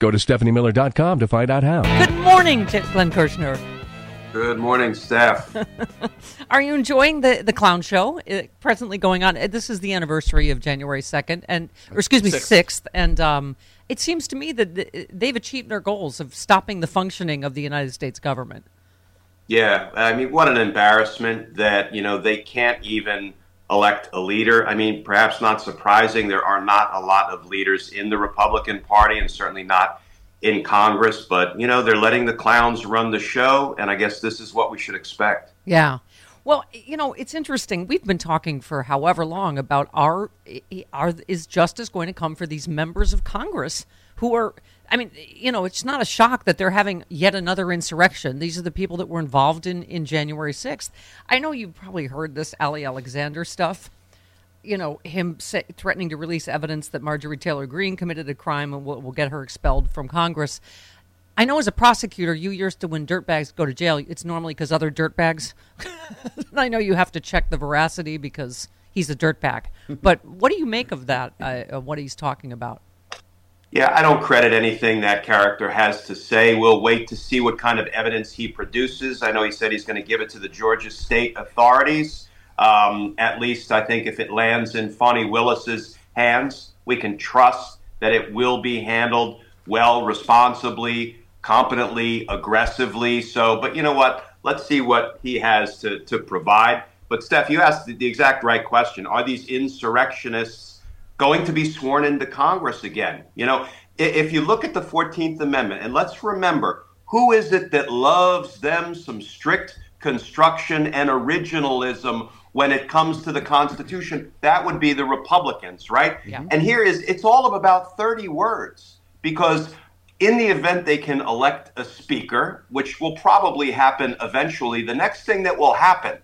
Go to stephaniemiller.com to find out how. Good morning, J- Glenn Kirschner. Good morning, Steph. Are you enjoying the the clown show uh, presently going on? Uh, This is the anniversary of January second, and or excuse me, Sixth. sixth, and um, it seems to me that they've achieved their goals of stopping the functioning of the United States government. yeah, I mean, what an embarrassment that, you know, they can't even elect a leader. I mean, perhaps not surprising, there are not a lot of leaders in the Republican Party and certainly not in Congress, but, you know, they're letting the clowns run the show, and I guess this is what we should expect. Yeah. Well, you know, it's interesting. We've been talking for however long about are are is justice going to come for these members of Congress who are I mean, you know, it's not a shock that they're having yet another insurrection. These are the people that were involved in in January 6th. I know you've probably heard this Ali Alexander stuff. You know, him say, threatening to release evidence that Marjorie Taylor Greene committed a crime and will, will get her expelled from Congress. I know as a prosecutor, you used to when dirtbags go to jail, it's normally because other dirtbags. I know you have to check the veracity because he's a dirtbag. but what do you make of that? Uh, of what he's talking about? Yeah, I don't credit anything that character has to say. We'll wait to see what kind of evidence he produces. I know he said he's going to give it to the Georgia state authorities. Um, at least I think if it lands in Fani Willis's hands, we can trust that it will be handled well, responsibly, competently, aggressively. So, but you know what? Let's see what he has to, to provide. But Steph, you asked the, the exact right question. Are these insurrectionists going to be sworn into Congress again. You know, if you look at the 14th Amendment, and let's remember who is it that loves them some strict construction and originalism when it comes to the Constitution? That would be the Republicans, right? Yeah. And here is it's all of about 30 words because in the event they can elect a speaker, which will probably happen eventually, the next thing that will happen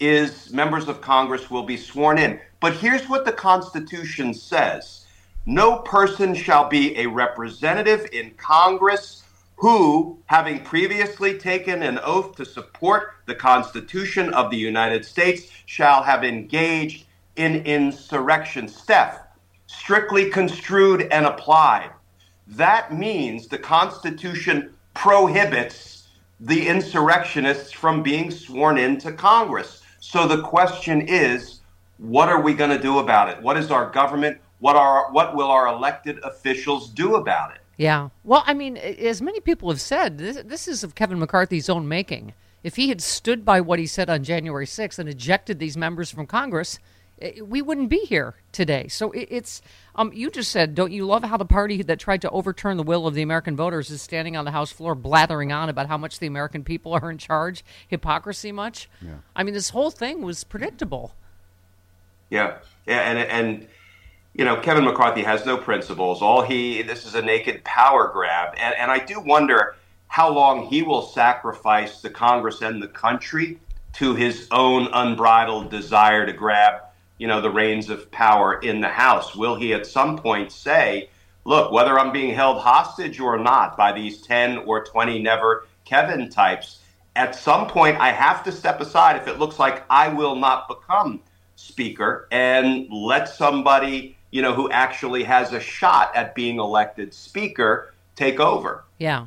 is members of Congress will be sworn in. But here's what the Constitution says No person shall be a representative in Congress who, having previously taken an oath to support the Constitution of the United States, shall have engaged in insurrection. Steph, strictly construed and applied. That means the Constitution prohibits the insurrectionists from being sworn into Congress. So the question is, what are we going to do about it? What is our government? What are what will our elected officials do about it? Yeah. Well, I mean, as many people have said, this, this is of Kevin McCarthy's own making. If he had stood by what he said on January 6th and ejected these members from Congress, we wouldn't be here today. So it, it's, um, you just said, don't you love how the party that tried to overturn the will of the American voters is standing on the House floor blathering on about how much the American people are in charge? Hypocrisy much? Yeah. I mean, this whole thing was predictable. Yeah, yeah, and and you know Kevin McCarthy has no principles. All he this is a naked power grab, and and I do wonder how long he will sacrifice the Congress and the country to his own unbridled desire to grab you know, the reins of power in the House? Will he at some point say, look, whether I'm being held hostage or not by these 10 or 20 never Kevin types, at some point I have to step aside if it looks like I will not become speaker and let somebody, you know, who actually has a shot at being elected speaker take over. Yeah.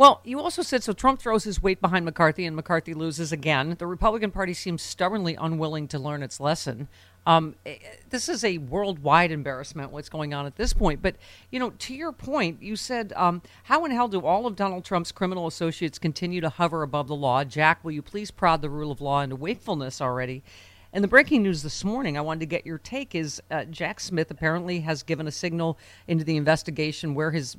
Well, you also said so Trump throws his weight behind McCarthy and McCarthy loses again. The Republican Party seems stubbornly unwilling to learn its lesson. Um, eh, this is a worldwide embarrassment, what's going on at this point. But, you know, to your point, you said, um, how in hell do all of Donald Trump's criminal associates continue to hover above the law? Jack, will you please prod the rule of law into wakefulness already? And the breaking news this morning, I wanted to get your take, is uh, Jack Smith apparently has given a signal into the investigation where his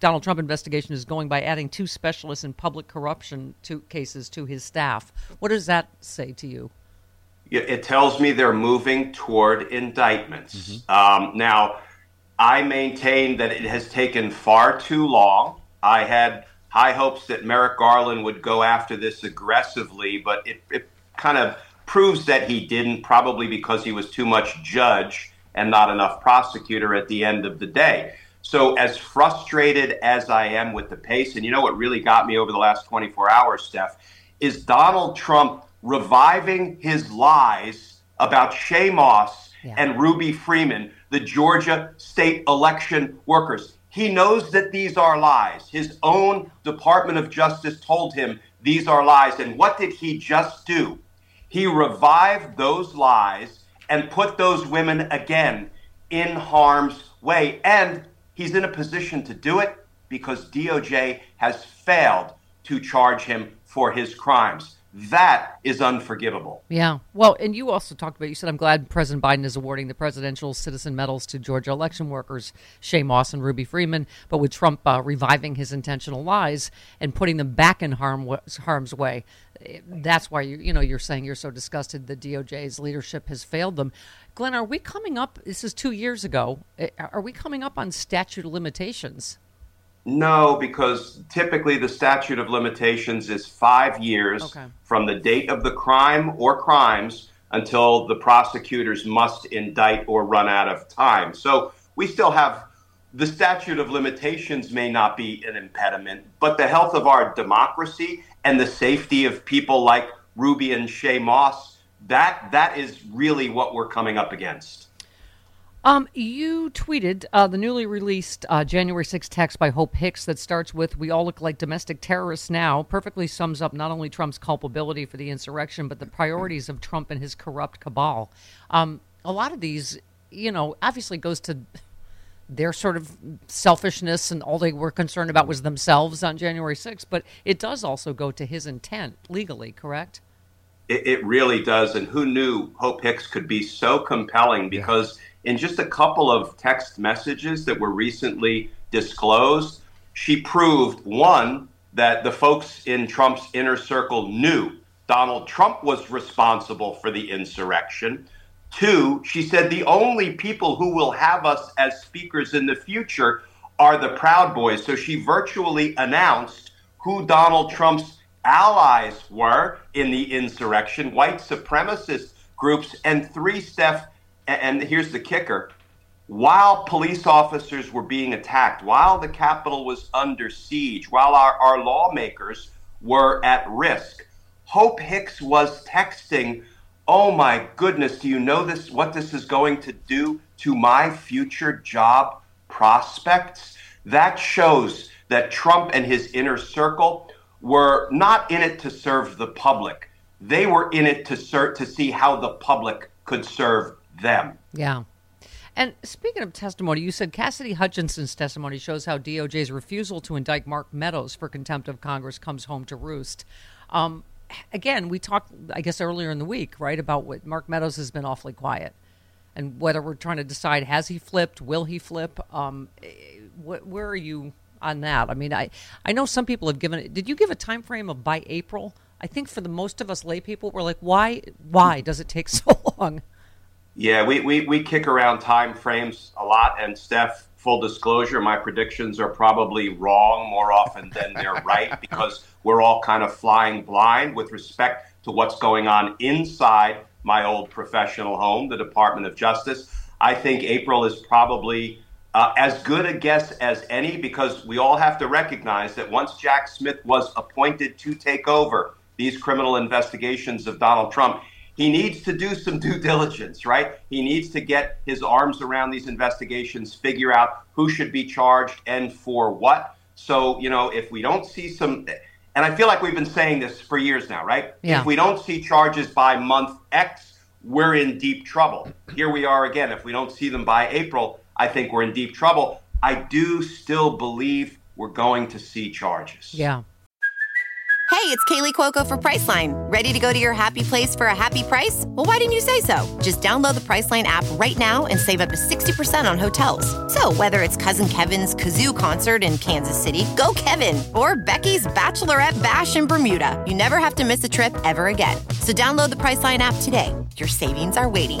Donald Trump investigation is going by adding two specialists in public corruption to cases to his staff. What does that say to you? it tells me they're moving toward indictments. Mm-hmm. Um, now, I maintain that it has taken far too long. I had high hopes that Merrick Garland would go after this aggressively, but it, it kind of proves that he didn't, probably because he was too much judge and not enough prosecutor at the end of the day. So, as frustrated as I am with the pace, and you know what really got me over the last 24 hours, Steph, is Donald Trump reviving his lies about Shaye Moss yeah. and Ruby Freeman, the Georgia state election workers. He knows that these are lies. His own Department of Justice told him these are lies. And what did he just do? He revived those lies and put those women again in harm's way. And he's in a position to do it because DOJ has failed to charge him for his crimes. That is unforgivable. Yeah. Well, and you also talked about, you said, I'm glad President Biden is awarding the Presidential Citizen Medals to Georgia election workers, Shaye Moss and Ruby Freeman, but with Trump uh, reviving his intentional lies and putting them back in harm, harm's way. That's why you you know you're saying you're so disgusted the DOJ's leadership has failed them. Glenn, are we coming up? This is two years ago. Eh, are we coming up on statute limitations? No, because typically the statute of limitations is five years okay. from the date of the crime or crimes until the prosecutors must indict or run out of time. So we still have the statute of limitations may not be an impediment, but the health of our democracy and the safety of people like Ruby and Shaye Moss, that that is really what we're coming up against. Um, you tweeted uh, the newly released uh, January 6 text by Hope Hicks that starts with "We all look like domestic terrorists now." Perfectly sums up not only Trump's culpability for the insurrection, but the priorities of Trump and his corrupt cabal. Um, a lot of these, you know, obviously goes to their sort of selfishness and all they were concerned about was themselves on January 6th, but it does also go to his intent legally, correct? It, it really does. And who knew Hope Hicks could be so compelling because in just a couple of text messages that were recently disclosed, she proved one, that the folks in Trump's inner circle knew Donald Trump was responsible for the insurrection. Two, she said the only people who will have us as speakers in the future are the Proud Boys. So she virtually announced who Donald Trump's allies were in the insurrection white supremacist groups. And three, Steph, and here's the kicker while police officers were being attacked, while the Capitol was under siege, while our, our lawmakers were at risk, Hope Hicks was texting, Oh my goodness, do you know this what this is going to do to my future job prospects? That shows that Trump and his inner circle were not in it to serve the public. They were in it to ser- to see how the public could serve them. Yeah. And speaking of testimony, you said Cassidy Hutchinson's testimony shows how DOJ's refusal to indict Mark Meadows for contempt of Congress comes home to roost. Um, again, we talked, I guess, earlier in the week, right, about what Mark Meadows has been awfully quiet, and whether we're trying to decide has he flipped, will he flip? Um, wh- where are you on that? I mean, I I know some people have given it. Did you give a time frame of by April? I think for the most of us lay people, we're like, why why does it take so long? Yeah, we, we, we kick around time frames a lot. And Steph, full disclosure, my predictions are probably wrong more often than they're right because we're all kind of flying blind with respect to what's going on inside my old professional home, the Department of Justice. I think April is probably uh, as good a guess as any because we all have to recognize that once Jack Smith was appointed to take over these criminal investigations of Donald Trump, he needs to do some due diligence, right? He needs to get his arms around these investigations, figure out who should be charged and for what. So, you know, if we don't see some, and I feel like we've been saying this for years now, right? Yeah. If we don't see charges by month X, we're in deep trouble. Here we are again. If we don't see them by April, I think we're in deep trouble. I do still believe we're going to see charges. Yeah. Hey, it's Kaley Cuoco for Priceline. Ready to go to your happy place for a happy price? Well, why didn't you say so? Just download the Priceline app right now and save up to 60% on hotels. So, whether it's Cousin Kevin's Kazoo concert in Kansas City, go Kevin, or Becky's Bachelorette Bash in Bermuda, you never have to miss a trip ever again. So, download the Priceline app today. Your savings are waiting.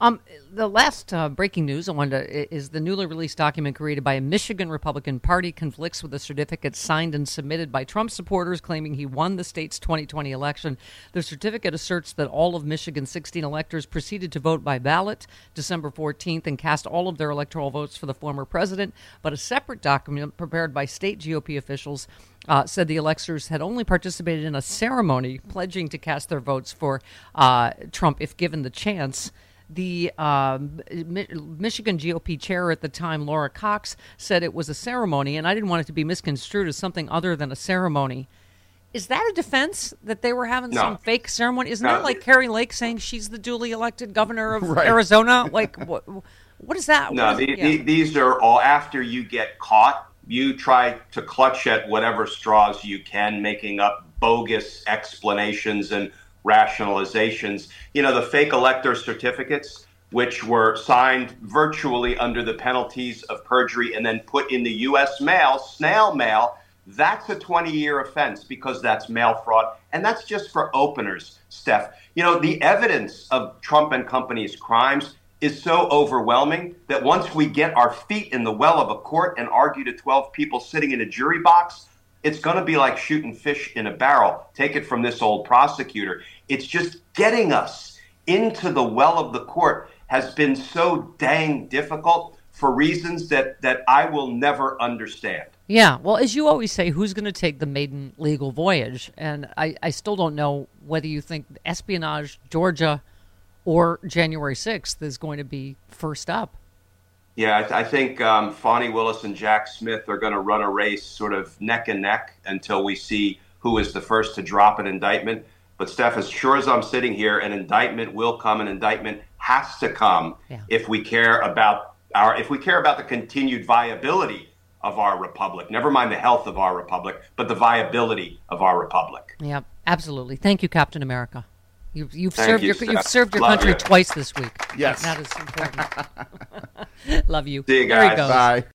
Um, the last uh, breaking news I wanted to, is the newly released document created by a Michigan Republican Party conflicts with a certificate signed and submitted by Trump supporters claiming he won the state's 2020 election. The certificate asserts that all of Michigan's 16 electors proceeded to vote by ballot December 14th and cast all of their electoral votes for the former president. But a separate document prepared by state GOP officials uh, said the electors had only participated in a ceremony pledging to cast their votes for uh, Trump if given the chance. The um, Michigan GOP chair at the time, Laura Cox, said it was a ceremony, and I didn't want it to be misconstrued as something other than a ceremony. Is that a defense that they were having No. some fake ceremony? Isn't No. that like Kari Lake saying she's the duly elected governor of Right. Arizona? Like, what? What is that? No, is- the, yeah. the, these are all after you get caught. You try to clutch at whatever straws you can, making up bogus explanations and rationalizations. You know, the fake elector certificates, which were signed virtually under the penalties of perjury and then put in the U.S. mail, snail mail. That's a 20 year offense because that's mail fraud. And that's just for openers, Steph. You know, the evidence of Trump and company's crimes is so overwhelming that once we get our feet in the well of a court and argue to 12 people sitting in a jury box, it's going to be like shooting fish in a barrel. Take it from this old prosecutor. It's just getting us into the well of the court has been so dang difficult for reasons that, that I will never understand. Yeah, well, as you always say, who's going to take the maiden legal voyage? And I, I still don't know whether you think espionage, Georgia, or January 6th is going to be first up. Yeah, I, th- I think um, Fani Willis and Jack Smith are going to run a race sort of neck and neck until we see who is the first to drop an indictment. But, Steph, as sure as I'm sitting here, an indictment will come. An indictment has to come Yeah. if we care about our if we care about the continued viability of our republic, never mind the health of our republic, but the viability of our republic. Yeah, absolutely. Thank you, Captain America. You've, you've served you, your you've served your Love country you. twice this week. Yes. that is important. Love you. See you There he goes. Bye.